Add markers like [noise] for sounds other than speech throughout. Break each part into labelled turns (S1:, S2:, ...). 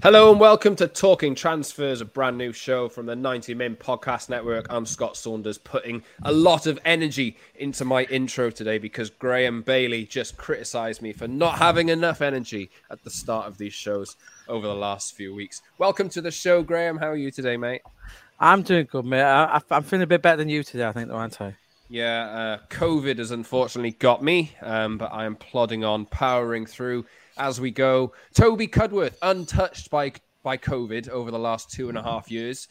S1: Hello and welcome to Talking Transfers, a brand new show from the 90 Min Podcast Network. I'm Scott Saunders, putting a lot of energy into my intro today because Graeme Bailey just criticised me for not having enough energy at the start of these shows over the last few weeks. Welcome to the show, Graeme. How are you today, mate?
S2: I'm doing good, mate. I, am feeling a bit better than you today, I think, though, aren't I?
S1: Yeah, uh, COVID has unfortunately got me, um, but I am plodding on, powering through as we go. Toby Cudworth, untouched by by COVID over the last two and a half years.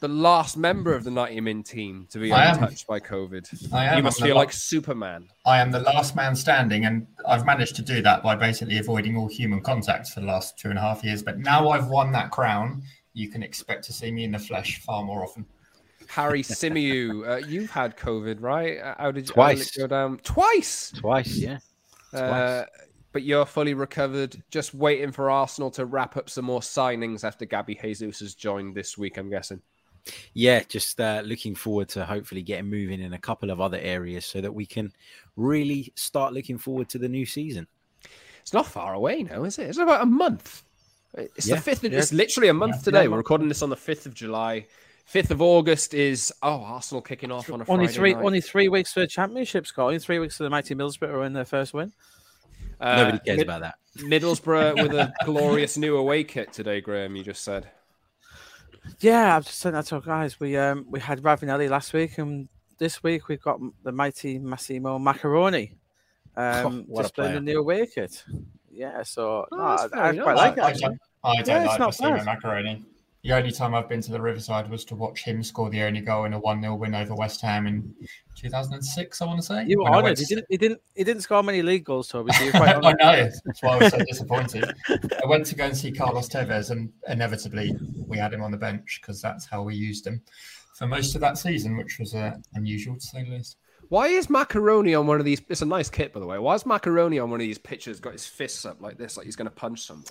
S1: The last member of the 90 Min team to be I untouched am. by COVID. I am. You must feel like Superman.
S3: I am the last man standing, and I've managed to do that by basically avoiding all human contact for the last two and a half years. But now I've won that crown, you can expect to see me in the flesh far more often.
S1: Harry Symeou, [laughs] uh, you've had COVID, right? How did you
S4: twice
S1: go down? Twice.
S4: Twice, yeah.
S1: Uh, Twice. Uh, but you're fully recovered. Just waiting for Arsenal to wrap up some more signings after Gabby Jesus has joined this week. I'm guessing.
S4: Yeah, just uh, looking forward to hopefully getting moving in a couple of other areas so that we can really start looking forward to the new season.
S1: It's not far away now, is it? It's about a month. It's yeah. the fifth. Of, yeah. It's literally a month yeah. today. We're recording this on the fifth of July. Fifth of August is oh Arsenal kicking off on a
S2: only
S1: Friday
S2: three
S1: night.
S2: only three weeks for the championship, Scott. Only three weeks for the mighty Middlesbrough in their first win.
S4: Uh, Nobody cares Mid- about that.
S1: Middlesbrough [laughs] with a glorious new away kit today, Graeme. You just said.
S2: Yeah, I've just sent that to our guys. We um we had Ravanelli last week, and this week we've got the mighty Massimo Maccarone. [laughs] Um, oh, displaying the new away kit. Yeah, so oh, no, I, I quite like it. I,
S3: don't, I don't yeah, like Massimo Maccarone. The only time I've been to the Riverside was to watch him score the only goal in a 1 0 win over West Ham in 2006, I want to say.
S2: You were honoured. He, didn't, he, didn't, he didn't score many league goals, Toby. So [laughs]
S3: I know. That's why I was so [laughs] disappointed. I went to go and see Carlos Tevez, and inevitably we had him on the bench because that's how we used him for most of that season, which was uh, unusual to say the least.
S1: Why is Maccarone on one of these? It's a nice kit, by the way. Why is Maccarone on one of these pictures got his fists up like this, like he's going to punch someone?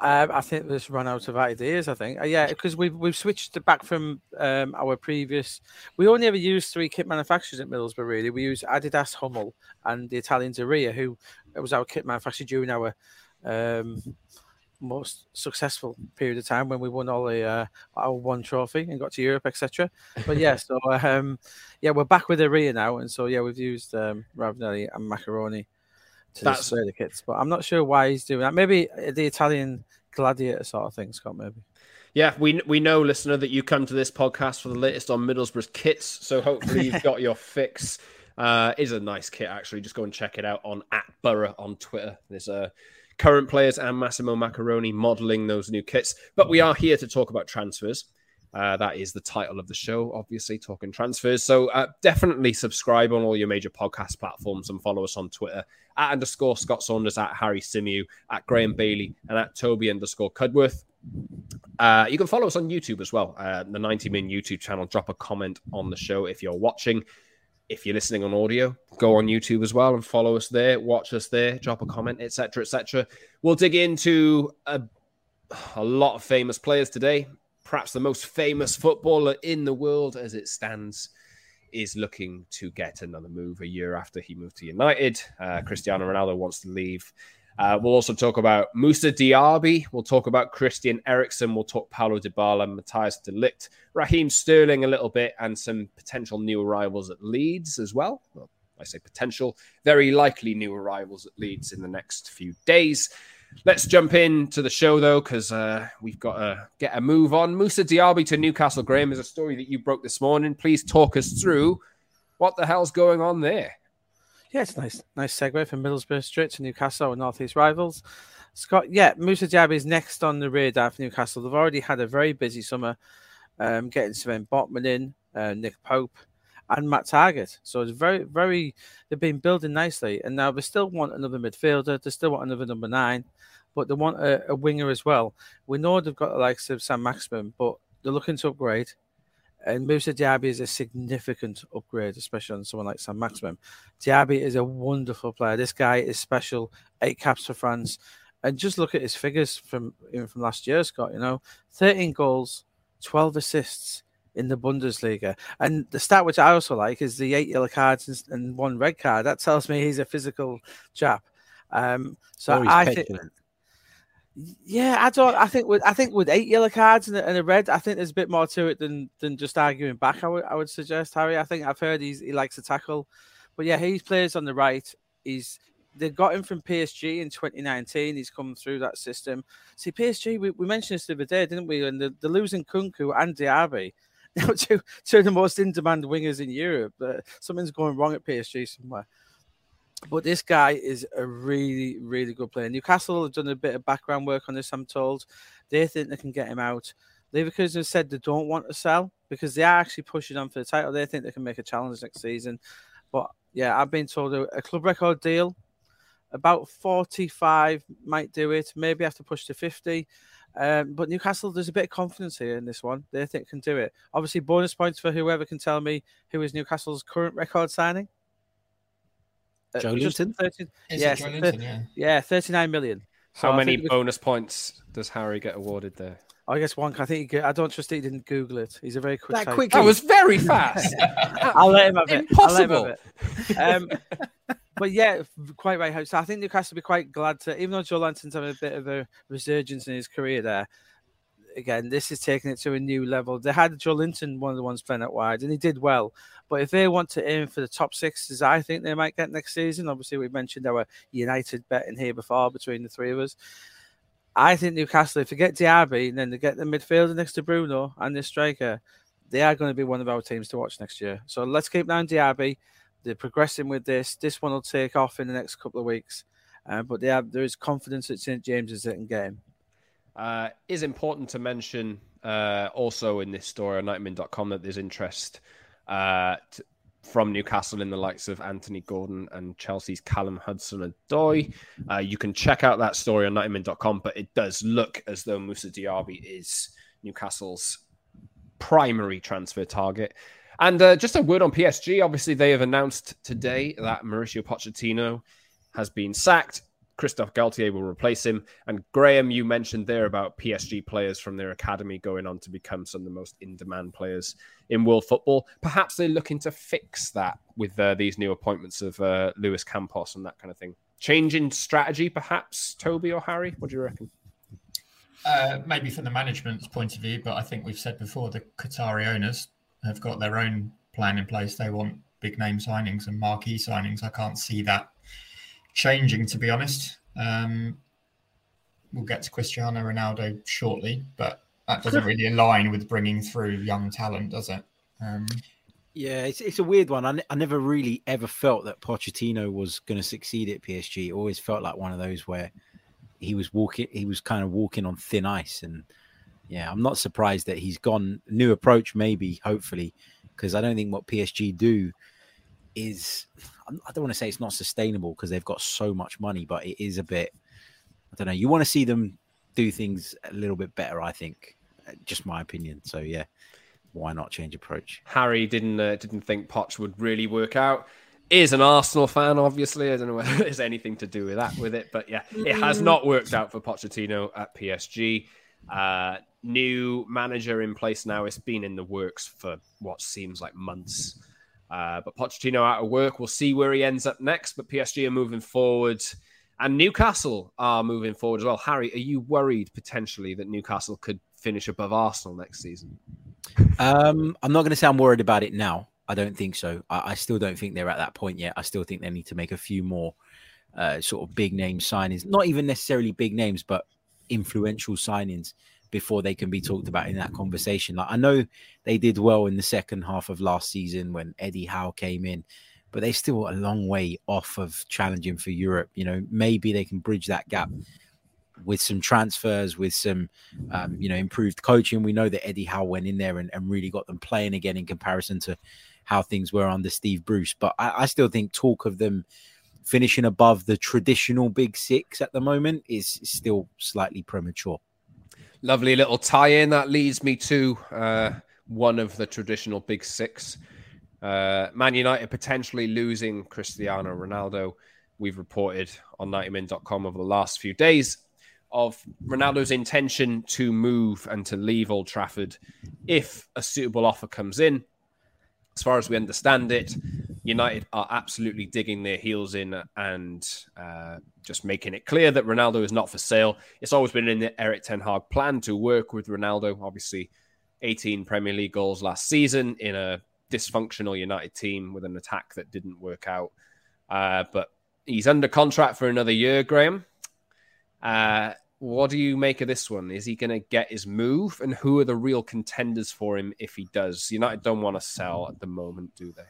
S2: Um, I think there's run out of ideas. I think, uh, yeah, because we've we've switched back from um, our previous. We only ever used three kit manufacturers at Middlesbrough. Really, we use Adidas, Hummel, and the Italian Zaria, who was our kit manufacturer during our um, most successful period of time when we won all the uh, our one trophy and got to Europe, etc. But yeah, [laughs] so um, yeah, we're back with Erreà now, and so yeah, we've used um, Ravanelli and Maccarone to That's... the kits. But I'm not sure why he's doing that. Maybe the Italian gladiator sort of thing, Scott. Maybe.
S1: Yeah, we we know, listener, that you come to this podcast for the latest on Middlesbrough's kits. So hopefully you've [laughs] got your fix. Uh, is a nice kit actually. Just go and check it out on at Borough on Twitter. There's a uh, current players and Massimo Maccarone modeling those new kits. But we are here to talk about transfers. Uh, that is the title of the show, obviously, talking transfers. So uh, definitely subscribe on all your major podcast platforms and follow us on Twitter at underscore Scott Saunders, at Harry Symeou, at Graeme Bailey, and at Toby underscore Cudworth. Uh, you can follow us on YouTube as well, uh, the 90 Min YouTube channel. Drop a comment on the show if you're watching. If you're listening on audio, go on YouTube as well and follow us there, watch us there, drop a comment, etc., etc. We'll dig into a, a lot of famous players today perhaps the most famous footballer in the world as it stands, is looking to get another move a year after he moved to United. Uh, Cristiano Ronaldo wants to leave. Uh, we'll also talk about Moussa Diaby. We'll talk about Christian Eriksen. We'll talk Paulo Dybala, Matthijs de Ligt, Raheem Sterling a little bit, and some potential new arrivals at Leeds as well. well I say potential, very likely new arrivals at Leeds in the next few days. Let's jump into the show though, because uh, we've got to get a move on. Moussa Diaby to Newcastle. Graeme is a story that you broke this morning. Please talk us through what the hell's going on there.
S2: Yeah, it's a nice, nice segue from Middlesbrough straight to Newcastle and Northeast rivals. Scott, yeah, Moussa Diaby is next on the radar for Newcastle. They've already had a very busy summer, um, getting Sven Botman in, uh, Nick Pope, and Matt Targett. So it's very, very, they've been building nicely. And now they still want another midfielder, they still want another number nine, but they want a, a winger as well. We know they've got the likes of Saint-Maximin, but they're looking to upgrade. And Moussa Diaby is a significant upgrade, especially on someone like Saint-Maximin. Diaby is a wonderful player. This guy is special. Eight caps for France. And just look at his figures from even from last year, Scott. You know, 13 goals, 12 assists in the Bundesliga. And the stat which I also like is the eight yellow cards and one red card. That tells me he's a physical chap. Um, so
S4: Oh,
S2: I think, yeah, I don't. I think with I think with eight yellow cards and a, and a red, I think there's a bit more to it than than just arguing back. I would I would suggest Harry. I think I've heard he's, he likes to tackle, but yeah, he plays on the right. He's they got him from PSG in 2019. He's come through that system. See, PSG, we, we mentioned this the other day, didn't we? And the, the losing Nkunku and Diaby, [laughs] two two of the most in demand wingers in Europe. Uh, something's going wrong at PSG somewhere. But this guy is a really, really good player. Newcastle have done a bit of background work on this, I'm told. They think they can get him out. Leverkusen have said they don't want to sell because they are actually pushing on for the title. They think they can make a challenge next season. But yeah, I've been told a, a club record deal, about 45 might do it. Maybe have to push to 50. Um, but Newcastle, there's a bit of confidence here in this one. They think can do it. Obviously, bonus points for whoever can tell me who is Newcastle's current record signing. Uh,
S4: Joe
S2: just
S4: Linton?
S2: 13 Yes,
S3: Joelinton? Yeah.
S2: yeah, 39 million. So
S1: How
S2: I
S1: many
S2: think we-
S1: bonus points does Harry get awarded there?
S2: I guess one. I think he, I don't trust he didn't Google it. He's a very quick.
S4: That
S2: typer.
S4: quick?
S1: That was very fast. [laughs]
S2: I'll let him have it. I'll let him have
S1: Impossible.
S2: it. Um, [laughs] but yeah, quite right. So I think Newcastle will be quite glad to, even though Joelinton's having a bit of a resurgence in his career there. Again, this is taking it to a new level. They had Joelinton, one of the ones playing out wide, and he did well. But if they want to aim for the top six, as I think they might get next season, obviously we mentioned our United bet in here before between the three of us. I think Newcastle, if they get Diaby and then they get the midfielder next to Bruno and the striker, they are going to be one of our teams to watch next year. So let's keep down Diaby. They're progressing with this. This one will take off in the next couple of weeks. Uh, but they have, there is confidence that St. James's can get him.
S1: Uh, is important to mention uh, also in this story on 90min.com that there's interest uh, from Newcastle in the likes of Anthony Gordon and Chelsea's Callum Hudson Odoi. Uh, you can check out that story on 90min.com, but it does look as though Moussa Diaby is Newcastle's primary transfer target. And uh, just a word on PSG. Obviously, they have announced today that Mauricio Pochettino has been sacked. Christophe Galtier will replace him. And Graeme, you mentioned there about PSG players from their academy going on to become some of the most in demand players in world football. Perhaps they're looking to fix that with uh, these new appointments of uh, Luis Campos and that kind of thing. Change in strategy, perhaps, Toby or Harry? What do you reckon?
S3: Uh, maybe from the management's point of view, but I think we've said before the Qatari owners have got their own plan in place. They want big name signings and marquee signings. I can't see that changing, to be honest. Um, we'll get to Cristiano Ronaldo shortly, but that doesn't really align with bringing through young talent, does it? Um,
S4: Yeah, it's, it's a weird one. I, I never really ever felt that Pochettino was going to succeed at PSG. It always felt like one of those where he was walking, he was kind of walking on thin ice. And yeah, I'm not surprised that he's gone. New approach, maybe, hopefully, because I don't think what PSG do is, I'm- don't want to say it's not sustainable because they've got so much money, but it is a bit, I don't know. You want to see them do things a little bit better, I think. Uh, Just my opinion. So yeah, why not change approach?
S1: Harry didn't uh, didn't think Poch would really work out. Is an Arsenal fan, obviously. I don't know [laughs] whether there's anything to do with that with it, but yeah, it has not worked out for Pochettino at PSG. Uh, new manager in place now. It's been in the works for what seems like months. Uh, but Pochettino out of work. We'll see where he ends up next. But PSG are moving forward, and Newcastle are moving forward as well. Harry, are you worried potentially that Newcastle could finish above Arsenal next season?
S4: Um, I'm not going to say I'm worried about it now. I don't think so. I, I still don't think they're at that point yet. I still think they need to make a few more uh, sort of big name signings, not even necessarily big names, but influential signings before they can be talked about in that conversation. Like I know they did well in the second half of last season when Eddie Howe came in, but they're still a long way off of challenging for Europe. You know, maybe they can bridge that gap with some transfers, with some um, you know improved coaching. We know that Eddie Howe went in there and, and really got them playing again in comparison to how things were under Steve Bruce. But I, I still think talk of them finishing above the traditional Big Six at the moment is still slightly premature.
S1: Lovely little tie-in that leads me to uh, one of the traditional Big Six. Uh, Man United potentially losing Cristiano Ronaldo. We've reported on 90min.com over the last few days of Ronaldo's intention to move and to leave Old Trafford if a suitable offer comes in. As far as we understand it, United are absolutely digging their heels in and uh, just making it clear that Ronaldo is not for sale. It's always been in the Erik Ten Hag plan to work with Ronaldo. Obviously, 18 Premier League goals last season in a dysfunctional United team with an attack that didn't work out. Uh, but he's under contract for another year, Graeme. Uh, what do you make of this one? Is he going to get his move? And who are the real contenders for him if he does? United don't want to sell at the moment, do they?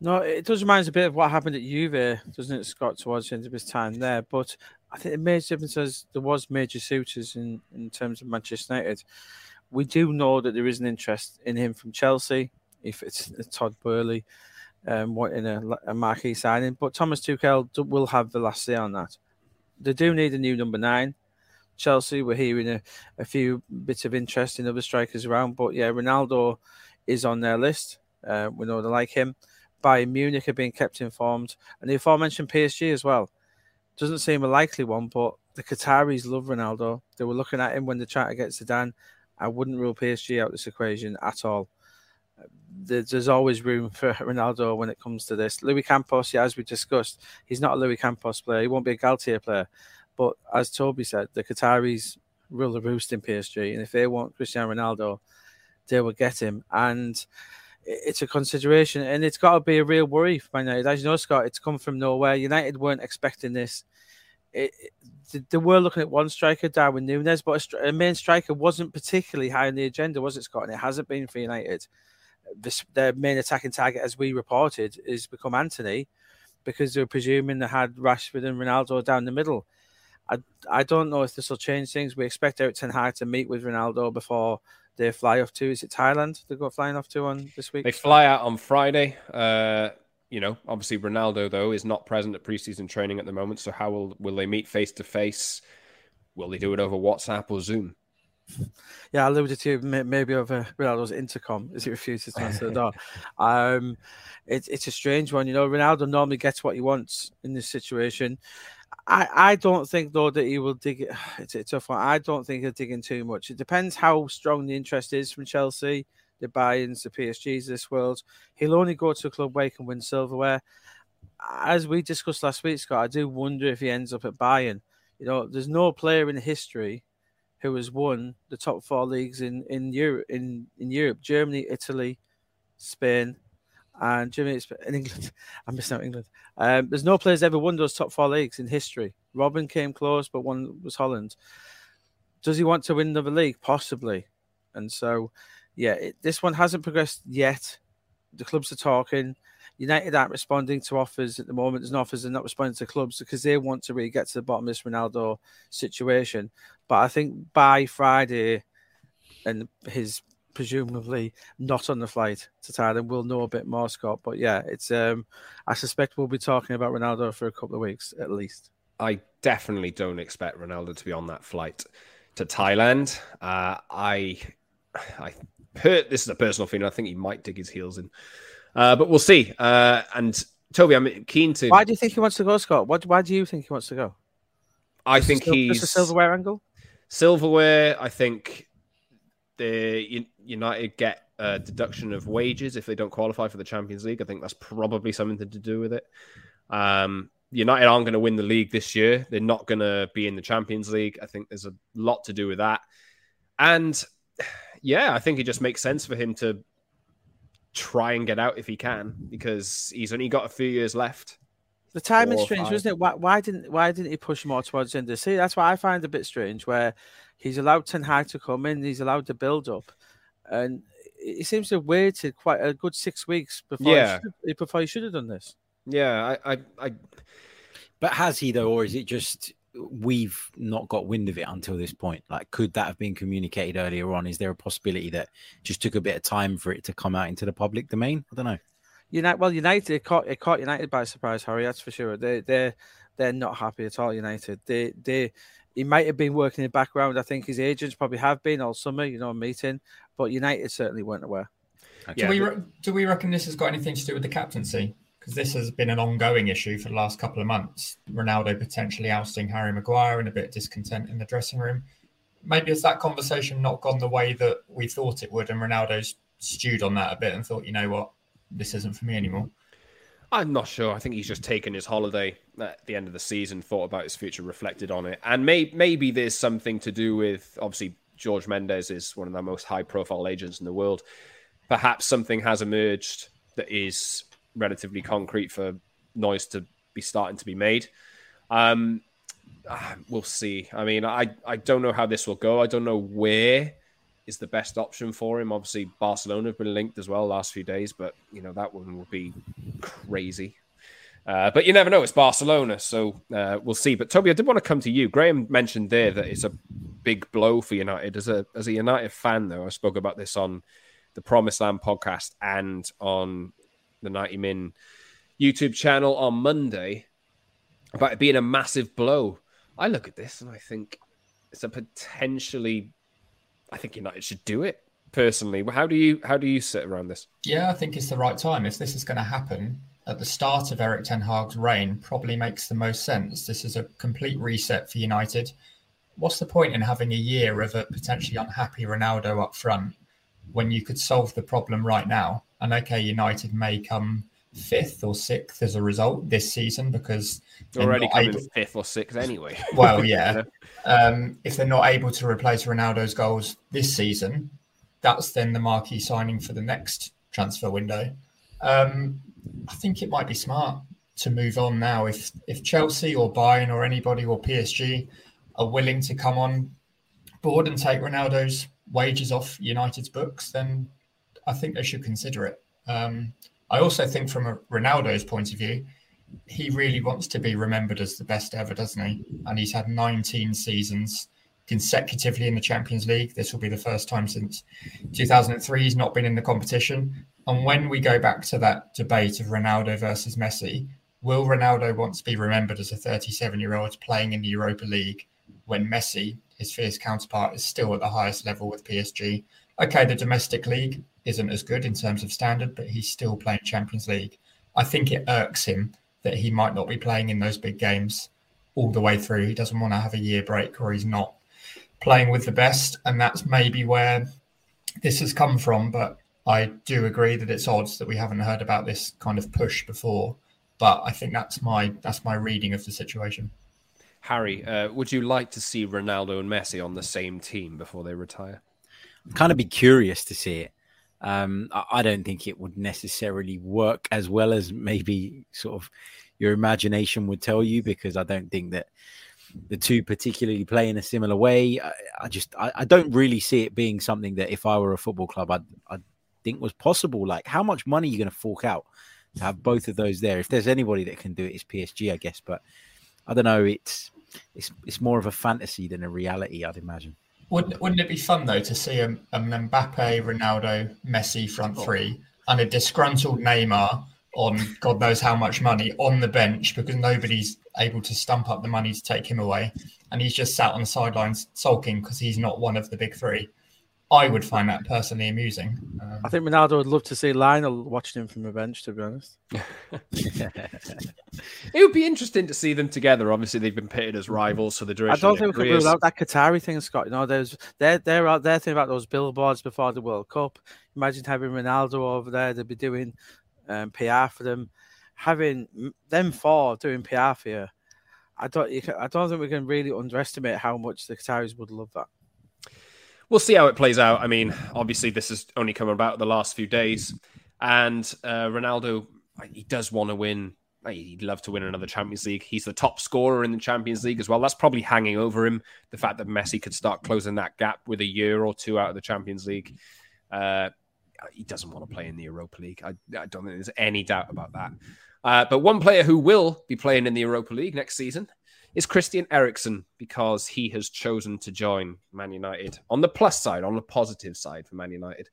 S2: No, it does remind us a bit of what happened at Juve, doesn't it, Scott, towards the end of his time there. But I think the major difference is there was major suitors in, in terms of Manchester United. We do know that there is an interest in him from Chelsea, if it's Todd Boehly um, wanting a, a marquee signing. But Thomas Tuchel will have the last say on that they do need a new number nine. Chelsea, we're hearing a, a few bits of interest in other strikers around, but yeah, Ronaldo is on their list. Uh, we know they like him. Bayern Munich are being kept informed, and the aforementioned PSG as well. Doesn't seem a likely one, but the Qataris love Ronaldo. They were looking at him when they tried to get Zidane. I wouldn't rule PSG out this equation at all. There's always room for Ronaldo when it comes to this. Luis Campos, yeah, as we discussed, he's not a Luis Campos player. He won't be a Galtier player. But as Toby said, the Qataris rule the roost in PSG, and if they want Cristiano Ronaldo, they will get him. And it's a consideration, and it's got to be a real worry for United. As you know, Scott, it's come from nowhere. United weren't expecting this. It, it, they were looking at one striker, Darwin Núñez, but a, a, main striker wasn't particularly high on the agenda, was it, Scott? And it hasn't been for United this, their main attacking target, as we reported, is become Antony because they're presuming they had Rashford and Ronaldo down the middle. I, I don't know if this will change things. We expect Erik Ten Hag to meet with Ronaldo before they fly off to. Is it Thailand they go flying off to on this week?
S1: They fly out on Friday. Uh, you know, obviously Ronaldo though is not present at preseason training at the moment. So how will will they meet face to face? Will they do it over WhatsApp or Zoom? [laughs]
S2: Yeah, I alluded to maybe over Ronaldo's intercom as he refuses to answer the door. [laughs] Um, it's it's a strange one, you know. Ronaldo normally gets what he wants in this situation. I, I don't think though that he will dig it. [sighs] It's a tough one. I don't think he'll dig in too much. It depends how strong the interest is from Chelsea, the Bayerns, the PSGs this world. He'll only go to a club where he can win silverware. As we discussed last week, Scott, I do wonder if he ends up at Bayern. You know, there's no player in history who has won the top four leagues in in Europe in, in Europe Germany Italy Spain and Germany in England. [laughs] I'm missing out England. Um, there's no players ever won those top four leagues in history. Robben came close but one was Holland. Does he want to win another league? Possibly. And so yeah it, this one hasn't progressed yet. The clubs are talking United aren't responding to offers at the moment. There's no offers, they're not responding to clubs because they want to really get to the bottom of this Ronaldo situation. But I think by Friday, and his presumably not on the flight to Thailand, we'll know a bit more, Scott. But yeah, it's um, I suspect we'll be talking about Ronaldo for a couple of weeks at least.
S1: I definitely don't expect Ronaldo to be on that flight to Thailand. Uh, I, I. This is a personal feeling. I think he might dig his heels in uh, but we'll see. Uh, and Toby, I'm keen to.
S2: Why do you think he wants to go, Scott? What, why do you think he wants to go?
S1: I think he's
S2: just a silverware angle.
S1: Silverware. I think the United get a deduction of wages if they don't qualify for the Champions League. I think that's probably something to do with it. Um, United aren't going to win the league this year. They're not going to be in the Champions League. I think there's a lot to do with that. And [sighs] yeah, I think it just makes sense for him to try and get out if he can because he's only got a few years left.
S2: The timing strange, wasn't it? Why, why, didn't why didn't he push more towards the end of the season? That's what I find a bit strange. Where he's allowed Ten Hag to come in, he's allowed to build up, and he seems to have waited quite a good six weeks before yeah. he should, before he should have done this.
S1: Yeah, I, I, I,
S4: But has he though, or is it just we've not got wind of it until this point? Like, could that have been communicated earlier on? Is there a possibility that just took a bit of time for it to come out into the public domain? I don't know.
S2: United, well, United it caught it caught United by surprise, Harry. That's for sure. They they they're not happy at all. United. They they he might have been working in the background. I think his agents probably have been all summer, you know, meeting, but United certainly weren't aware.
S3: Do we re- do we reckon this has got anything to do with the captaincy? Because this has been an ongoing issue for the last couple of months. Ronaldo potentially ousting Harry Maguire and a bit of discontent in the dressing room. Maybe has that conversation not gone the way that we thought it would, and Ronaldo's stewed on that a bit and thought, you know what, this isn't for me anymore.
S1: I'm not sure. I think he's just taken his holiday at the end of the season, thought about his future, reflected on it, and may, maybe there's something to do with obviously George Mendes is one of the most high-profile agents in the world. Perhaps something has emerged that is relatively concrete for noise to be starting to be made. Um, ah, we'll see. I mean, I I don't know how this will go. I don't know where is the best option for him. Obviously, Barcelona have been linked as well last few days, but you know that one will be crazy. Uh, but you never know. It's Barcelona, so uh, we'll see. But Toby, I did want to come to you. Graham mentioned there that it's a big blow for United. As a as a United fan, though, I spoke about this on the Promised Land podcast and on the 90 Min YouTube channel on Monday about it being a massive blow. I look at this and I think it's a potentially. I think United should do it personally. How do you how do you sit around this?
S3: Yeah, I think it's the right time. If this is going to happen at the start of Erik Ten Hag's reign, probably makes the most sense. This is a complete reset for United. What's the point in having a year of a potentially unhappy Ronaldo up front when you could solve the problem right now? And okay, United may come fifth or sixth as a result this season because
S1: they're already coming able... fifth or sixth anyway.
S3: Well, [laughs] yeah. um, if they're not able to replace Ronaldo's goals this season, that's then the marquee signing for the next transfer window. Um, I think it might be smart to move on now. If if Chelsea or Bayern or anybody or PSG are willing to come on board and take Ronaldo's wages off United's books, then I think they should consider it. Um, I also think, from a Ronaldo's point of view, he really wants to be remembered as the best ever, doesn't he? And he's had 19 seasons consecutively in the Champions League. This will be the first time since 2003 he's not been in the competition. And when we go back to that debate of Ronaldo versus Messi, will Ronaldo want to be remembered as a 37 year old playing in the Europa League when Messi, his fierce counterpart, is still at the highest level with PSG? Okay, the domestic league isn't as good in terms of standard, but he's still playing Champions League. I think it irks him that he might not be playing in those big games all the way through. He doesn't want to have a year break or he's not playing with the best. And that's maybe where this has come from. But I do agree that it's odds that we haven't heard about this kind of push before. But I think that's my that's my reading of the situation.
S1: Harry, uh, would you like to see Ronaldo and Messi on the same team before they retire?
S4: I'd kind of be curious to see it. Um, I don't think it would necessarily work as well as maybe sort of your imagination would tell you, because I don't think that the two particularly play in a similar way. I, I just I, I, don't really see it being something that if I were a football club, I'd, I'd think was possible. Like how much money are you going to fork out to have both of those there? If there's anybody that can do it, it's PSG, I guess. But I don't know. It's it's it's more of a fantasy than a reality, I'd imagine.
S3: Wouldn't, wouldn't it be fun though to see a, a Mbappe, Ronaldo, Messi front three and a disgruntled Neymar on God knows how much money on the bench because nobody's able to stump up the money to take him away, and he's just sat on the sidelines sulking because he's not one of the big three. I would find that personally amusing. Um,
S2: I think Ronaldo would love to see Lionel watching him from the bench. To be honest, [laughs] [laughs]
S1: it would be interesting to see them together. Obviously, they've been pitted as rivals for the duration.
S2: I don't think we could rule out that Qatari thing, Scott. You know, there's they're they're out there thinking about those billboards before the World Cup. Imagine having Ronaldo over there. They'd be doing um, PR for them. Having them four doing PR for you, I don't. You can, I don't think we can really underestimate how much the Qataris would love that
S1: we'll see how it plays out. I mean, obviously, this has only come about the last few days, and uh, Ronaldo, he does want to win. He'd love to win another Champions League. He's the top scorer in the Champions League as well. That's probably hanging over him. The fact that Messi could start closing that gap with a year or two out of the Champions League. Uh, he doesn't want to play in the Europa League. I, I don't think there's any doubt about that. Uh, but one player who will be playing in the Europa League next season is Christian Eriksen because he has chosen to join Man United. On the plus side, on the positive side for Man United,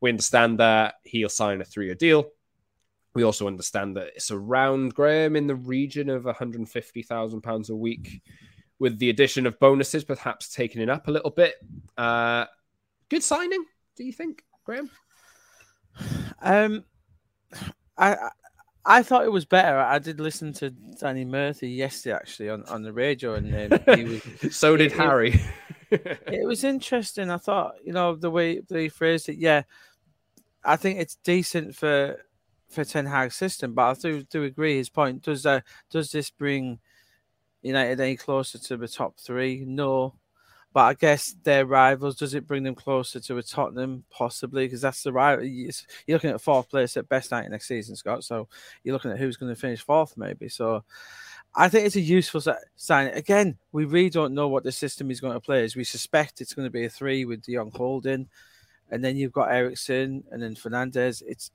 S1: we understand that he'll sign a three-year deal. We also understand that it's around Graeme in the region of 150,000 pounds a week, with the addition of bonuses perhaps taking it up a little bit. Uh, good signing, do you think, Graeme?
S2: Um, I I thought it was better. I did listen to Danny Murphy yesterday, actually, on, on the radio, and um, he [laughs]
S1: was, so did
S2: it,
S1: Harry.
S2: It, [laughs] it, was interesting. I thought, you know, the way they phrased it. Yeah, I think it's decent for for Ten Hag's system, but I do do agree his point. Does uh, does this bring United any closer to the top three? No, but I guess their rivals, does it bring them closer to a Tottenham? Possibly, because that's the rival. You're looking at fourth place at best night next season, Scott. So you're looking at who's going to finish fourth, maybe. So I think it's a useful sign. Again, we really don't know what the system is going to play. As we suspect it's going to be a three with De Jong holding, and then you've got Eriksen and then Fernandes. It's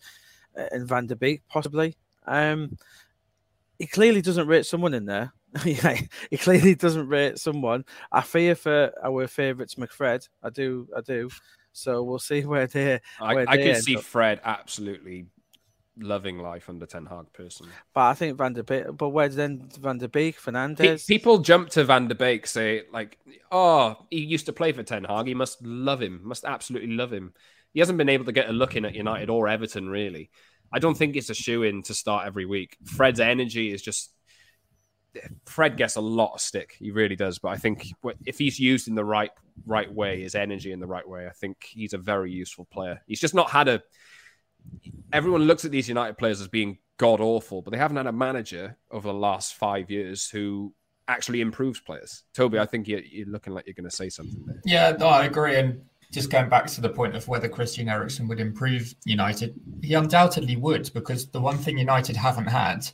S2: and Van der Beek possibly. Um, he clearly doesn't rate someone in there. [laughs] yeah, he clearly doesn't rate someone. I fear for our favourites, McFred. I do, I do. So we'll see [laughs] where they.
S1: I, I could see up. Fred absolutely loving life under Ten Hag personally.
S2: But I think Van der Beek. But where then Van der Beek, Fernandes?
S1: people jump to Van der Beek, say like, "Oh, he used to play for Ten Hag. He must love him. Must absolutely love him." He hasn't been able to get a look in at United or Everton really. I don't think it's a shoe in to start every week. Fred's energy is just Fred gets a lot of stick. He really does. But I think if he's used in the right right way, his energy in the right way, I think he's a very useful player. He's just not had a. Everyone looks at these United players as being god awful, but they haven't had a manager over the last five years who actually improves players. Toby, I think you're, you're looking like you're going to say something there.
S3: Yeah, no, I agree. And just going back to the point of whether Christian Eriksen would improve United, he undoubtedly would, because the one thing United haven't had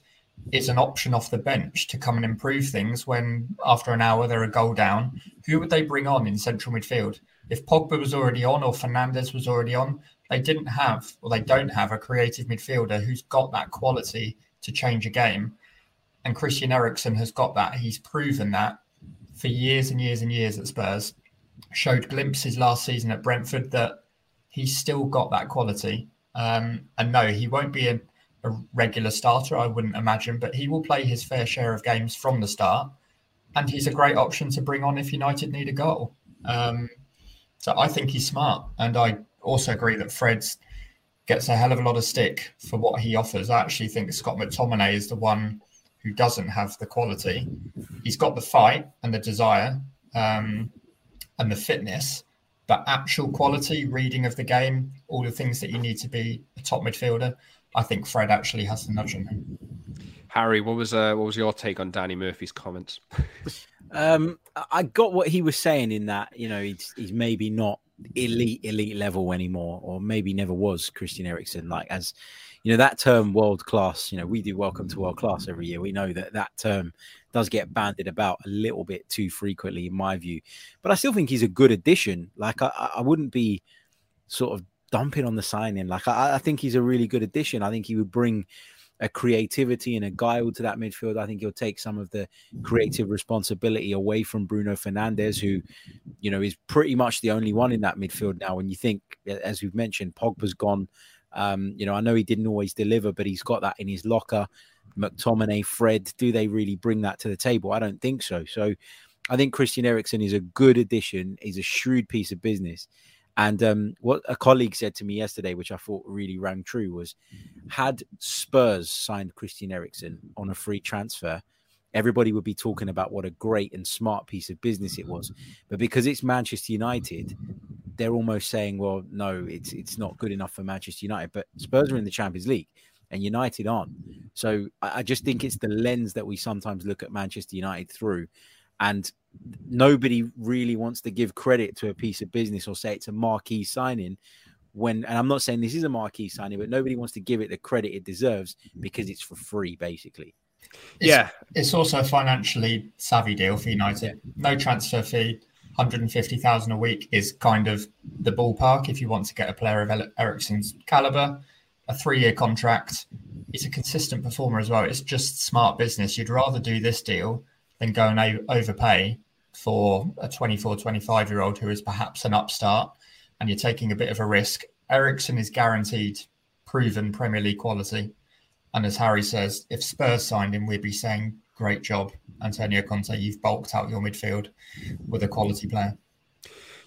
S3: is an option off the bench to come and improve things when after an hour they're a goal down. Who would they bring on in central midfield? If Pogba was already on or Fernandes was already on, they didn't have or they don't have a creative midfielder who's got that quality to change a game. And Christian Eriksen has got that. He's proven that for years and years and years at Spurs. Showed glimpses last season at Brentford that he's still got that quality. Um, and no, he won't be a a regular starter, I wouldn't imagine, but he will play his fair share of games from the start. And he's a great option to bring on if United need a goal. Um, so I think he's smart. And I also agree that Fred gets a hell of a lot of stick for what he offers. I actually think Scott McTominay is the one who doesn't have the quality. He's got the fight and the desire um, and the fitness, but actual quality, reading of the game, all the things that you need to be a top midfielder. I think Fred actually has to nudge him.
S1: Harry, what was uh, what was your take on Danny Murphy's comments? [laughs]
S4: um, I got what he was saying in that you know he's he's maybe not elite elite level anymore, or maybe never was Christian Eriksen. Like as you know that term world class. You know we do welcome to world class every year. We know that that term does get banded about a little bit too frequently, in my view. But I still think he's a good addition. Like I, I wouldn't be sort of dumping on the signing. Like I, I, think he's a really good addition. I think he would bring a creativity and a guile to that midfield. I think he'll take some of the creative responsibility away from Bruno Fernandes, who, you know, is pretty much the only one in that midfield now. When you think, as we've mentioned, Pogba's gone. Um, you know, I know he didn't always deliver, but he's got that in his locker. McTominay, Fred, do they really bring that to the table? I don't think so. So I think Christian Eriksen is a good addition. He's a shrewd piece of business. And um, what a colleague said to me yesterday, which I thought really rang true, was had Spurs signed Christian Eriksen on a free transfer, everybody would be talking about what a great and smart piece of business it was. But because it's Manchester United, they're almost saying, well, no, it's it's not good enough for Manchester United. But Spurs are in the Champions League and United aren't. So I, I just think it's the lens that we sometimes look at Manchester United through. And nobody really wants to give credit to a piece of business or say it's a marquee signing when and I'm not saying this is a marquee signing, but nobody wants to give it the credit it deserves because it's for free, basically.
S3: It's, yeah, it's also a financially savvy deal for United. No transfer fee, 150,000 a week is kind of the ballpark if you want to get a player of Eriksen's caliber. A three-year contract. He's a consistent performer as well. It's just smart business. You'd rather do this deal than go and overpay for a 24, 25 year old who is perhaps an upstart and you're taking a bit of a risk. Eriksen is guaranteed proven Premier League quality. And as Harry says, if Spurs signed him, we'd be saying, great job, Antonio Conte. You've bulked out your midfield with a quality player.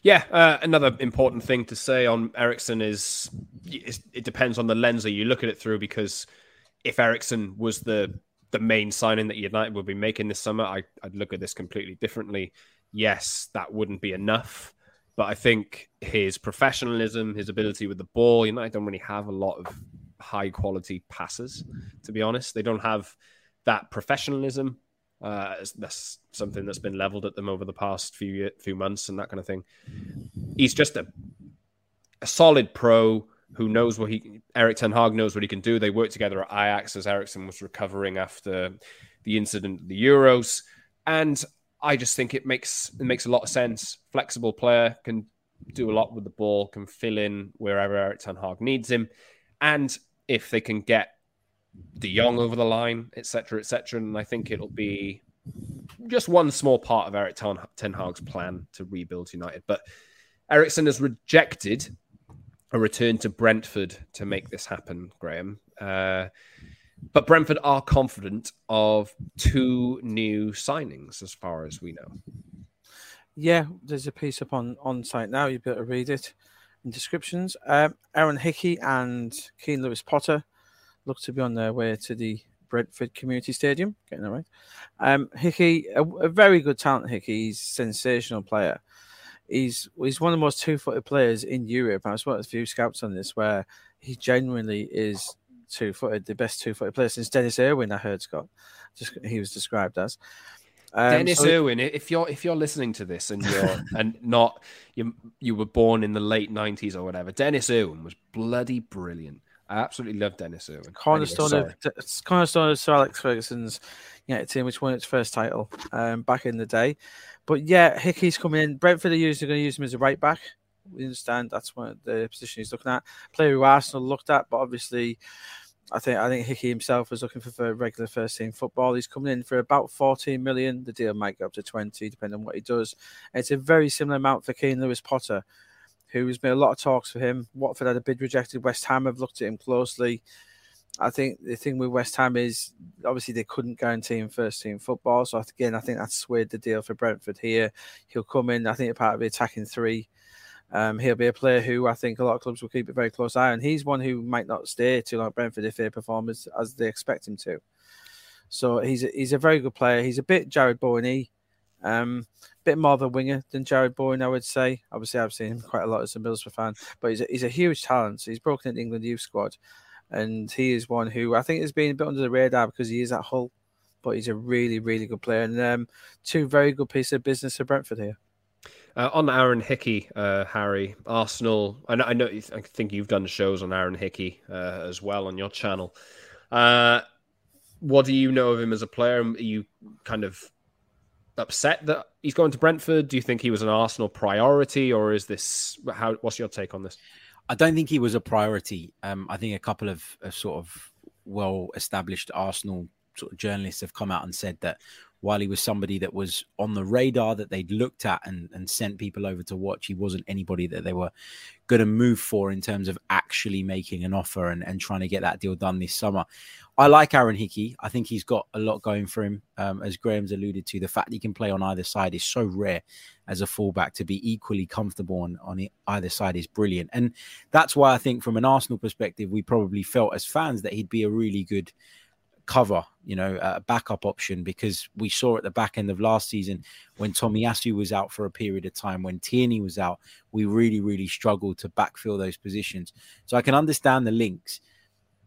S1: Yeah, uh, another important thing to say on Eriksen is it depends on the lens that you look at it through. Because if Eriksen was the the main signing that United will be making this summer, I, I'd look at this completely differently. Yes, that wouldn't be enough, but I think his professionalism, his ability with the ball, United don't really have a lot of high quality passes. To be honest, they don't have that professionalism uh, that's something that's been leveled at them over the past few few months and that kind of thing. He's just a, a solid pro who knows what he. Erik Ten Hag knows what he can do. They worked together at Ajax as Eriksen was recovering after the incident, the Euros, and I just think it makes it makes a lot of sense. Flexible player can do a lot with the ball, can fill in wherever Erik Ten Hag needs him, and if they can get De Jong over the line, etc., etc. And I think it'll be just one small part of Erik Ten Hag's plan to rebuild United. But Eriksen has rejected a return to Brentford to make this happen, Graeme. Uh, but Brentford are confident of two new signings, as far as we know.
S2: Yeah, there's a piece up on on site now. You better read it in descriptions. Um, Aaron Hickey and Keane Lewis Potter look to be on their way to the Brentford Community Stadium. Getting that right. Um, Hickey, a, a, very good talent. Hickey, he's a sensational player. He's he's one of the most two-footed players in Europe. I was one of the few scouts on this where he genuinely is two-footed, the best two-footed player since Denis Irwin. I heard Scott, just he was described as.
S1: Um, Denis so Irwin, if you're if you're listening to this and you're [laughs] and not you you were born in the late nineties or whatever, Denis Irwin was bloody brilliant. I absolutely love Denis Irwin.
S2: Cornerstone anyway, of cornerstone of Sir Alex Ferguson's yeah, team, which won its first title um, back in the day. But yeah, Hickey's coming in. Brentford are usually going to use him as a right back. We understand that's one the position he's looking at. Player who Arsenal looked at, but obviously, I think I think Hickey himself was looking for, regular first team football. He's coming in for about 14 million. The deal might go up to 20, depending on what he does. And it's a very similar amount for Keane Lewis Potter who's been a lot of talks for him. Watford had a bid rejected. West Ham have looked at him closely. I think the thing with West Ham is obviously they couldn't guarantee him first team football. So again, I think that's swayed the deal for Brentford here. He'll come in. I think part of the attacking three. Um, he'll be a player who I think a lot of clubs will keep a very close eye on. He's one who might not stay too long at Brentford if they perform as, as they expect him to. So he's a, he's a very good player. He's a bit Jarrod Bowen um, bit more of a winger than Jarrod Bowen, I would say. Obviously, I've seen him quite a lot as a Middlesbrough fan, but he's a, he's a huge talent. So he's broken into England youth squad, and he is one who I think has been a bit under the radar because he is at Hull, but he's a really, really good player. And um, two very good pieces of business for Brentford here.
S1: Uh, on Aaron Hickey, uh, Harry, Arsenal. I know, I know. I think you've done shows on Aaron Hickey uh, as well on your channel. Uh, what do you know of him as a player? Are you kind of upset that he's going to Brentford? Do you think he was an Arsenal priority, or is this how? What's your take on this?
S4: I don't think he was a priority. Um, I think a couple of, of sort of well-established Arsenal sort of journalists have come out and said that while he was somebody that was on the radar that they'd looked at and, and sent people over to watch, he wasn't anybody that they were going to move for in terms of actually making an offer and, and trying to get that deal done this summer. I like Aaron Hickey. I think he's got a lot going for him. Um, as Graeme's alluded to, the fact that he can play on either side is so rare as a fullback to be equally comfortable on, on either side is brilliant. And that's why I think, from an Arsenal perspective, we probably felt as fans that he'd be a really good cover, you know, a backup option because we saw at the back end of last season when Tomiyasu was out for a period of time, when Tierney was out, we really, really struggled to backfill those positions. So I can understand the links,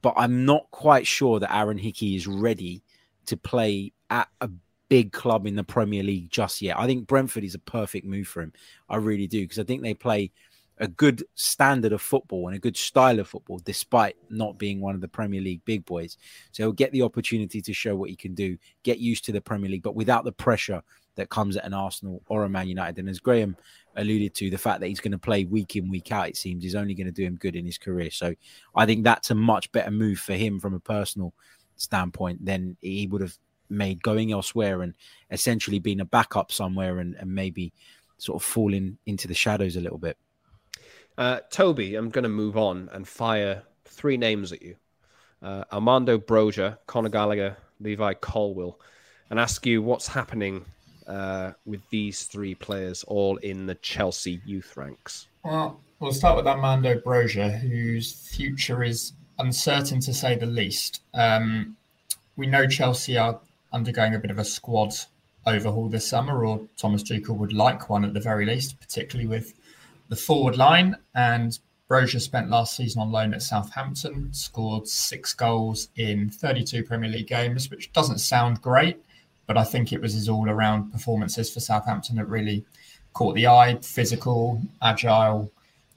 S4: but I'm not quite sure that Aaron Hickey is ready to play at a big club in the Premier League just yet. I think Brentford is a perfect move for him. I really do because I think they play a good standard of football and a good style of football, despite not being one of the Premier League big boys. So he'll get the opportunity to show what he can do, get used to the Premier League, but without the pressure that comes at an Arsenal or a Man United. And as Graeme alluded to, the fact that he's going to play week in, week out, it seems, is only going to do him good in his career. So I think that's a much better move for him from a personal standpoint than he would have made going elsewhere and essentially being a backup somewhere and, and maybe sort of falling into the shadows a little bit.
S1: Uh, Toby, I'm going to move on and fire three names at you uh, Armando Broja, Conor Gallagher, Levi Colwill, and ask you what's happening uh, with these three players all in the Chelsea youth ranks.
S3: Well, we'll start with Armando Broja, whose future is uncertain to say the least. Um, we know Chelsea are undergoing a bit of a squad overhaul this summer, or Thomas Tuchel would like one at the very least, particularly with the forward line. And Broja spent last season on loan at Southampton, scored six goals in 32 Premier League games, which doesn't sound great, but I think it was his all around performances for Southampton that really caught the eye. Physical, agile,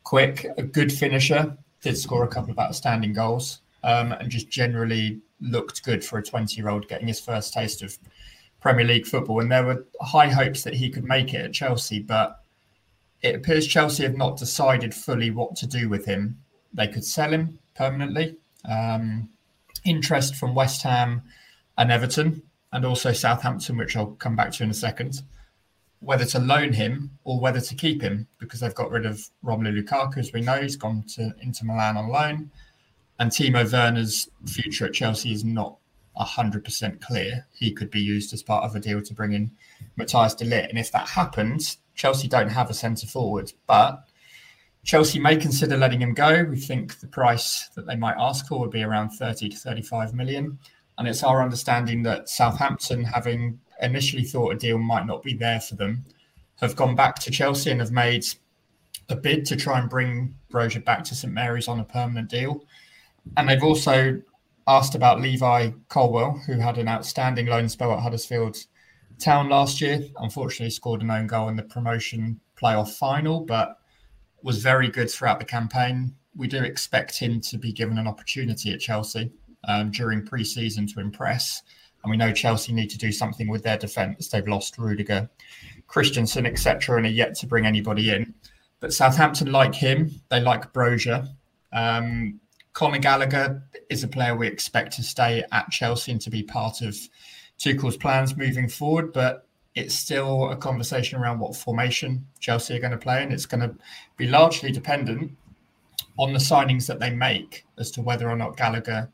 S3: quick, a good finisher, did score a couple of outstanding goals, um, and just generally looked good for a 20 year old getting his first taste of Premier League football. And there were high hopes that he could make it at Chelsea, but it appears Chelsea have not decided fully what to do with him. They could sell him permanently. Um, interest from West Ham and Everton, and also Southampton, which I'll come back to in a second. Whether to loan him or whether to keep him, because they've got rid of Romelu Lukaku, as we know, he's gone to Inter Milan on loan, and Timo Werner's future at Chelsea is not hundred percent clear. He could be used as part of a deal to bring in Matthijs de Ligt, and if that happens, Chelsea don't have a centre forward, but Chelsea may consider letting him go. We think the price that they might ask for would be around 30 to 35 million. And it's our understanding that Southampton, having initially thought a deal might not be there for them, have gone back to Chelsea and have made a bid to try and bring Broja back to St Mary's on a permanent deal. And they've also asked about Levi Colwill, who had an outstanding loan spell at Huddersfield Town last year. Unfortunately, scored an own goal in the promotion playoff final, but was very good throughout the campaign. We do expect him to be given an opportunity at Chelsea um, during pre-season to impress. And we know Chelsea need to do something with their defence. They've lost Rudiger, Christensen, etc., and are yet to bring anybody in. But Southampton like him. They like Broja. Um, Conor Gallagher is a player we expect to stay at Chelsea and to be part of Tuchel's plans moving forward, but it's still a conversation around what formation Chelsea are going to play, and it's going to be largely dependent on the signings that they make as to whether or not Gallagher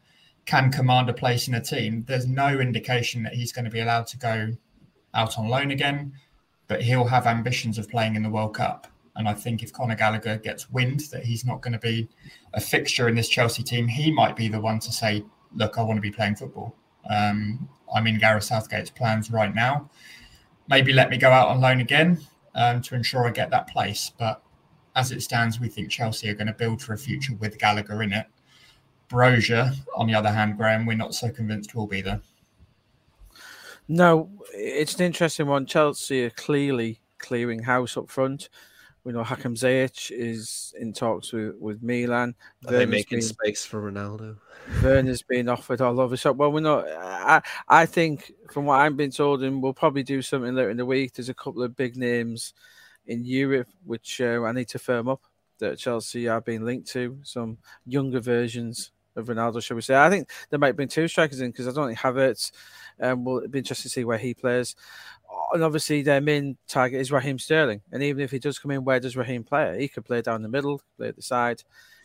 S3: can command a place in a team. There's no indication that he's going to be allowed to go out on loan again, but he'll have ambitions of playing in the World Cup. And I think if Conor Gallagher gets wind that he's not going to be a fixture in this Chelsea team, he might be the one to say, "Look, I want to be playing football." Um, I'm in Gareth Southgate's plans right now. Maybe let me go out on loan again um, to ensure I get that place. But as it stands, we think Chelsea are going to build for a future with Gallagher in it. Broja, on the other hand, Graeme, we're not so convinced will be there.
S2: No, it's an interesting one. Chelsea are clearly clearing house up front. We know Hakim Ziyech is in talks with, with Milan.
S1: Are they making been, space for Ronaldo?
S2: Werner's being offered all over shop. Well, we're not. I, I think, from what I've been told, and we'll probably do something later in the week. There's a couple of big names in Europe which uh, I need to firm up that Chelsea are being linked to. Some younger versions of Ronaldo, shall we say? I think there might be two strikers in because I don't think Havertz. Um, will be interesting to see where he plays and obviously their main target is Raheem Sterling. And even if he does come in, where does Raheem play? He could play down the middle, play at the side.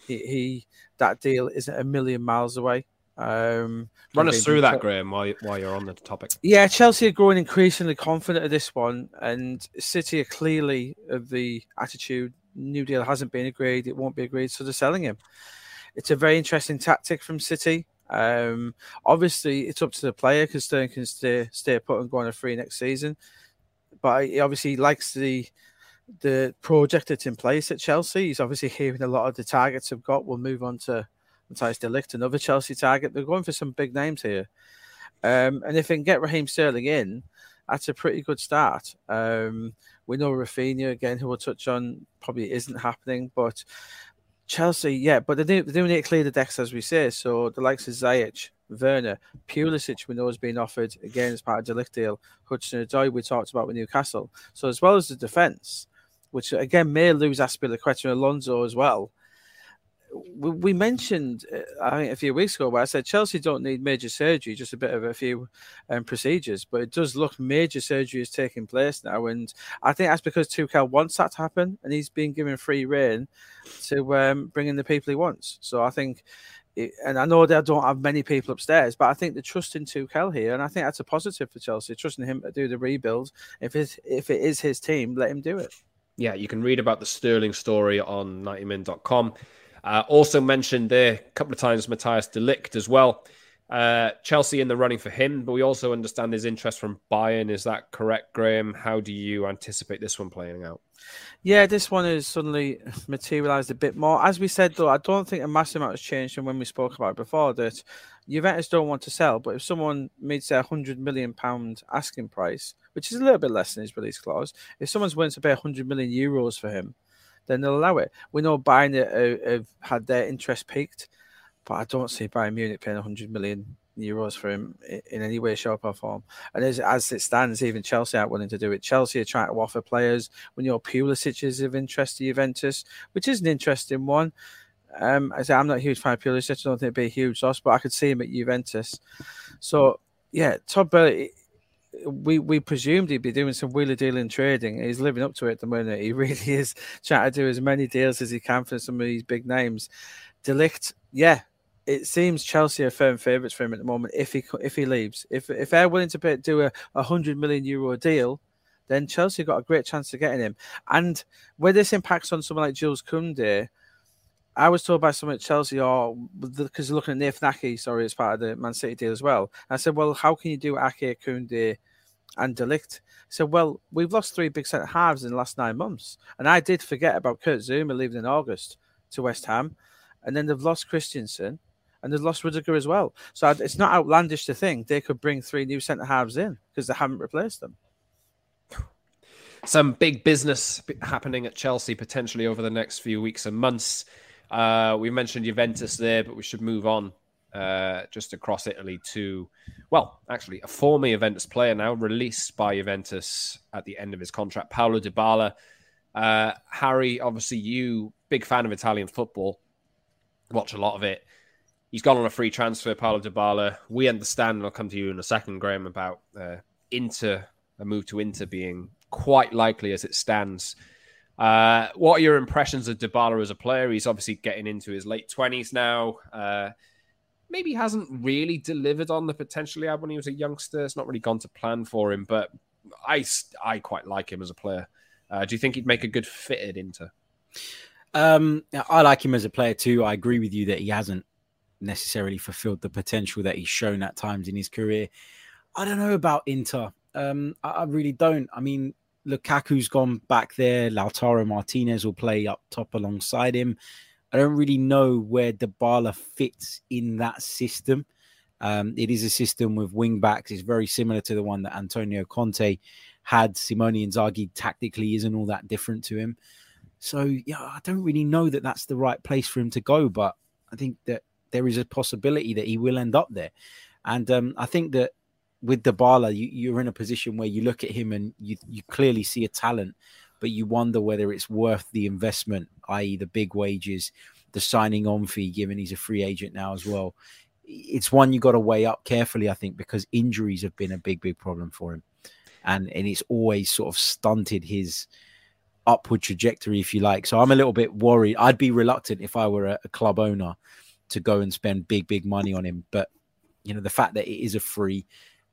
S2: He, he that deal isn't a million miles away. Um,
S1: Run us through that, Graeme, while, while you're on the topic.
S2: Yeah, Chelsea are growing increasingly confident of this one, and City are clearly of the attitude new deal hasn't been agreed, it won't be agreed, so they're selling him. It's a very interesting tactic from City. Um, obviously, it's up to the player because Sterling can stay stay put and go on a free next season. But he obviously likes the the project that's in place at Chelsea. He's obviously hearing a lot of the targets have got. We'll move on to Matthijs de Ligt, another Chelsea target. They're going for some big names here. Um, and if they can get Raheem Sterling in, that's a pretty good start. Um, we know Raphinha again, who we'll touch on, probably isn't happening, but Chelsea, yeah, but they do, they do need to clear the decks, as we say. So the likes of Ziyech, Werner, Pulisic, we know has been offered again as part of the Ligt deal. Hudson Odoi, we talked about with Newcastle. So as well as the defence, which again may lose Azpilicueta and Alonso as well. We, mentioned, uh, I think, a few weeks ago, where I said Chelsea don't need major surgery, just a bit of a few um, procedures. But it does look major surgery is taking place now, and I think that's because Tuchel wants that to happen, and he's been given free reign to um, bring in the people he wants. So I think. and I know they don't have many people upstairs, but I think the trust in Tuchel here, and I think that's a positive for Chelsea, trusting him to do the rebuild. If it if it is his team, let him do it.
S1: Yeah, you can read about the Sterling story on 90min.com. Uh, also mentioned there a couple of times Matthijs de Ligt as well. Uh, Chelsea in the running for him, but we also understand his interest from Bayern. Is that correct, Graeme? How do you anticipate this one playing out?
S2: Yeah, this one has suddenly materialized a bit more. As we said, though, I don't think a massive amount has changed from when we spoke about it before. That Juventus don't want to sell, but if someone meets a hundred million pound asking price, which is a little bit less than his release clause, if someone's willing to pay hundred million euros for him, then they'll allow it. We know Bayern have had their interest peaked, but I don't see Bayern Munich paying 100 million euros for him in any way, shape, or form. And as, as it stands, even Chelsea aren't willing to do it. Chelsea are trying to offer players when your Pulisic is of interest to Juventus, which is an interesting one. Um, I say I'm not a huge fan of Pulisic. I don't think it'd be a huge loss, but I could see him at Juventus. So yeah, Todd Boehly, we we presumed he'd be doing some wheeler dealing trading. He's living up to it at the moment. He [laughs] really is trying to do as many deals as he can for some of these big names. de Ligt, yeah, it seems Chelsea are firm favourites for him at the moment. If he if he leaves, if if they're willing to pay, do a, a hundred million euro deal, then Chelsea got a great chance of getting him. And where this impacts on someone like Jules Koundé, I was told by someone at Chelsea, oh, or because they're looking at Ake, sorry, as part of the Man City deal as well. I said, well, how can you do Ake, Koundé, and de Ligt? I said, well, we've lost three big centre halves in the last nine months, and I did forget about Kurt Zouma leaving in August to West Ham, and then they've lost Christensen and they've lost Rudiger as well. So it's not outlandish to think they could bring three new centre halves in because they haven't replaced them.
S1: Some big business happening at Chelsea potentially over the next few weeks and months. Uh, we mentioned Juventus there, but we should move on uh, just across Italy to, well, actually, a former Juventus player now released by Juventus at the end of his contract, Paulo Dybala. Uh, Harry, obviously, you big fan of Italian football, watch a lot of it. He's gone on a free transfer, Paulo Dybala. We understand, and I'll come to you in a second, Graeme, about uh, Inter, a move to Inter being quite likely as it stands. Uh, what are your impressions of Dybala as a player? He's obviously getting into his late twenties now. Uh, maybe hasn't really delivered on the potential he had when he was a youngster. It's not really gone to plan for him, but I I quite like him as a player. Uh, do you think he'd make a good fit at Inter?
S4: Um, I like him as a player too. I agree with you that he hasn't necessarily fulfilled the potential that he's shown at times in his career. I don't know about Inter. Um, I, I really don't. I mean, Lukaku's gone back there. Lautaro Martinez will play up top alongside him. I don't really know where Dybala fits in that system. Um, it is a system with wing backs. It's very similar to the one that Antonio Conte had. Simone Inzaghi tactically isn't all that different to him. So yeah, I don't really know that that's the right place for him to go. But I think that there is a possibility that he will end up there. And um, I think that with Dybala, you, you're in a position where you look at him and you, you clearly see a talent, but you wonder whether it's worth the investment, i.e., the big wages, the signing on fee, given he's a free agent now as well. It's one you got to weigh up carefully, I think, because injuries have been a big, big problem for him, and and it's always sort of stunted his upward trajectory, if you like. So I'm a little bit worried. I'd be reluctant if I were a, a club owner to go and spend big, big money on him, but you know the fact that it is a free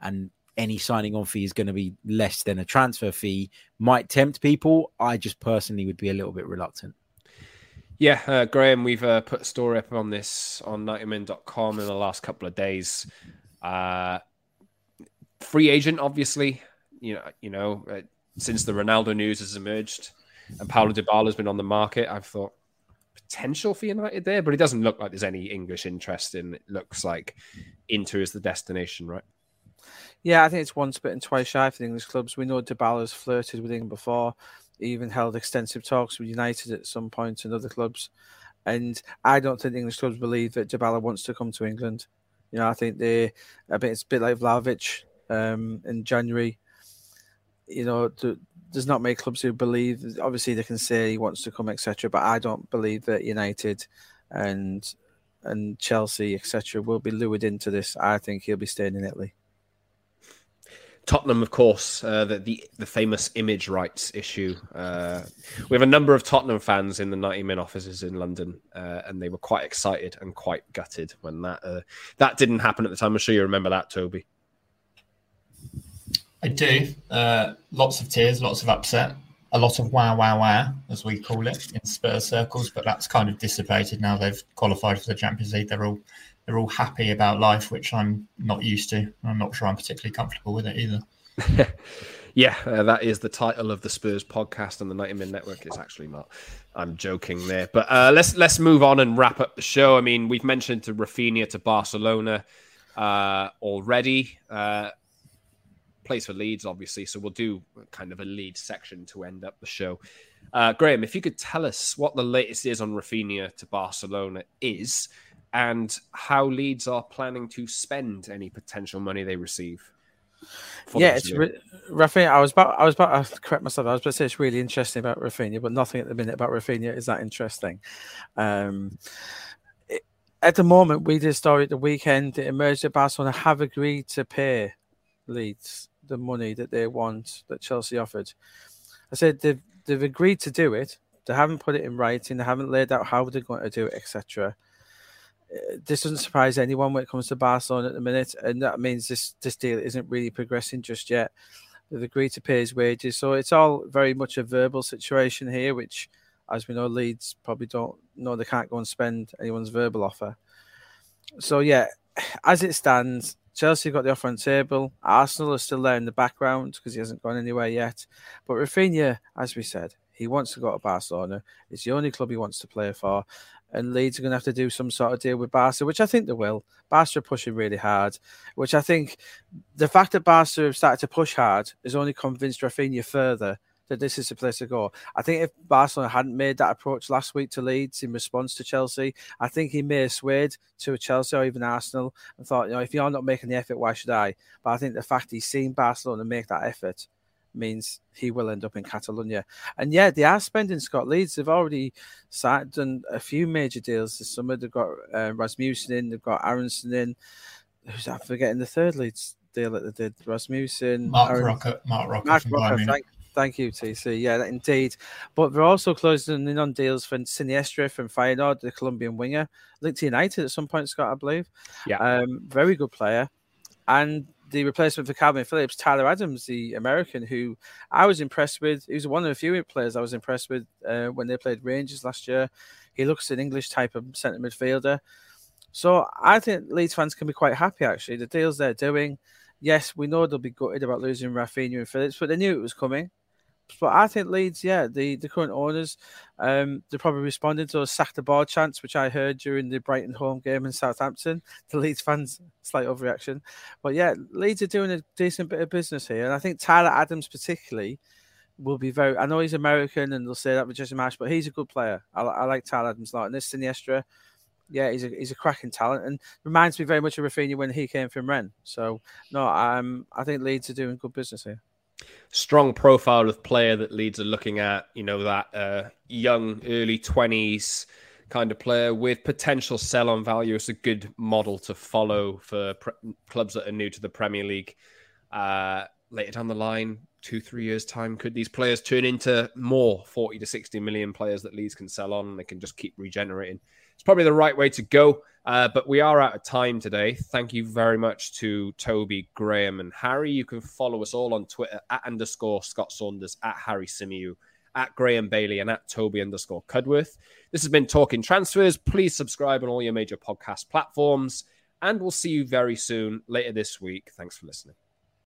S4: and any signing on fee is going to be less than a transfer fee might tempt people. I just personally would be a little bit reluctant.
S1: Yeah, uh, Graeme, we've uh, put a story up on this on 90min.com in the last couple of days. Uh, free agent, obviously, you know, you know, uh, since the Ronaldo news has emerged and Paulo Dybala has been on the market, I've thought potential for United there, but it doesn't look like there's any English interest in. It looks like Inter is the destination, right?
S2: Yeah, I think it's once bitten, twice shy for the English clubs. We know Dybala's flirted with England before, even held extensive talks with United at some point and other clubs. And I don't think the English clubs believe that Dybala wants to come to England. You know, I think they, I think it's a bit like Vlahovic um, in January. You know, to, there's not many clubs who believe. Obviously, they can say he wants to come, etc. But I don't believe that United and and Chelsea, etc., will be lured into this. I think he'll be staying in Italy.
S1: Tottenham, of course, uh, the, the, the famous image rights issue. Uh, we have a number of Tottenham fans in the 90 min offices in London, uh, and they were quite excited and quite gutted when that uh, that didn't happen at the time. I'm sure you remember that, Toby.
S3: I do. Uh, lots of tears, lots of upset, a lot of wow, wow, wow, as we call it in Spurs circles. But that's kind of dissipated now. They've qualified for the Champions League. They're all they're all happy about life, which I'm not used to. I'm not sure I'm particularly comfortable with it either. [laughs]
S1: yeah, uh, that is the title of the Spurs podcast on the 90 Min Network. It's actually not. I'm joking there, but uh, let's let's move on and wrap up the show. I mean, we've mentioned to Raphinha to Barcelona uh, already. Uh, plays for Leeds, obviously, so we'll do kind of a lead section to end up the show. Uh, Graeme, if you could tell us what the latest is on Raphinha to Barcelona is, and how Leeds are planning to spend any potential money they receive.
S2: Yeah, it's re- Raphinha. I was about, I was about to correct myself. I was about to say it's really interesting about Raphinha, but nothing at the minute about Raphinha is that interesting. Um, it, at the moment, we did a story at the weekend. It emerged that Barcelona have agreed to pay Leeds the money that they want that Chelsea offered. I said they've they've agreed to do it. They haven't put it in writing. They haven't laid out how they're going to do it, etc this doesn't surprise anyone when it comes to Barcelona at the minute, and that means this this deal isn't really progressing just yet. They've agreed to pay his wages, so it's all very much a verbal situation here, which, as we know, Leeds probably don't know they can't go and spend anyone's verbal offer. So yeah, as it stands, Chelsea got the offer on the table. Arsenal is still there in the background because he hasn't gone anywhere yet. But Raphinha, as we said, he wants to go to Barcelona. It's the only club he wants to play for and Leeds are going to have to do some sort of deal with Barca, which I think they will. Barca are pushing really hard, which I think the fact that Barca have started to push hard has only convinced Raphinha further that this is the place to go. I think if Barcelona hadn't made that approach last week to Leeds in response to Chelsea, I think he may have swayed to Chelsea or even Arsenal and thought, you know, if you're not making the effort, why should I? But I think the fact he's seen Barcelona make that effort means he will end up in Catalonia. And yeah, they are spending Scott Leeds. They've already signed done a few major deals this summer. They've got uh, Rasmussen in, they've got Aaronson in. Who's that? Forgetting the third Leeds deal that they did. Rasmussen,
S3: Marc Aaron, Roca, Marc Roca. Marc Roca
S2: thank, thank, you, TC. Yeah, indeed. But they're also closing in on deals for Sinisterra from Feyenoord, the Colombian winger. Linked to United at some point, Scott, I believe.
S1: Yeah.
S2: Um, very good player. And the replacement for Kalvin Phillips, Tyler Adams, the American, who I was impressed with. He was one of the few players I was impressed with uh, when they played Rangers last year. He looks an English type of centre midfielder. So I think Leeds fans can be quite happy, actually. The deals they're doing, yes, we know they'll be gutted about losing Raphinha and Phillips, but they knew it was coming. But I think Leeds, yeah, the, the current owners, um, they're probably responding to a sack the board chance, which I heard during the Brighton home game in Southampton. [laughs] The Leeds fans, slight overreaction. But yeah, Leeds are doing a decent bit of business here. And I think Tyler Adams, particularly, will be very. I know he's American and they'll say that with Jesse Marsch, but he's a good player. I, I like Tyler Adams a lot. And this Sinisterra, yeah, he's a he's a cracking talent and reminds me very much of Raphinha when he came from Rennes. So no, um, I think Leeds are doing good business here
S1: strong profile of player that Leeds are looking at. You know that uh, young, early twenties kind of player with potential sell on value. It's a good model to follow for pre- clubs that are new to the Premier League. Uh, later down the line, two, three years' time, could these players turn into more 40 to 60 million players that Leeds can sell on and they can just keep regenerating? It's probably the right way to go. Uh, but we are out of time today. Thank you very much to Toby, Graeme, and Harry. You can follow us all on Twitter at underscore Scott Saunders, at Harry Symeou, at Graeme Bailey, and at Toby underscore Cudworth. This has been Talking Transfers. Please subscribe on all your major podcast platforms, and we'll see you very soon later this week. Thanks for listening.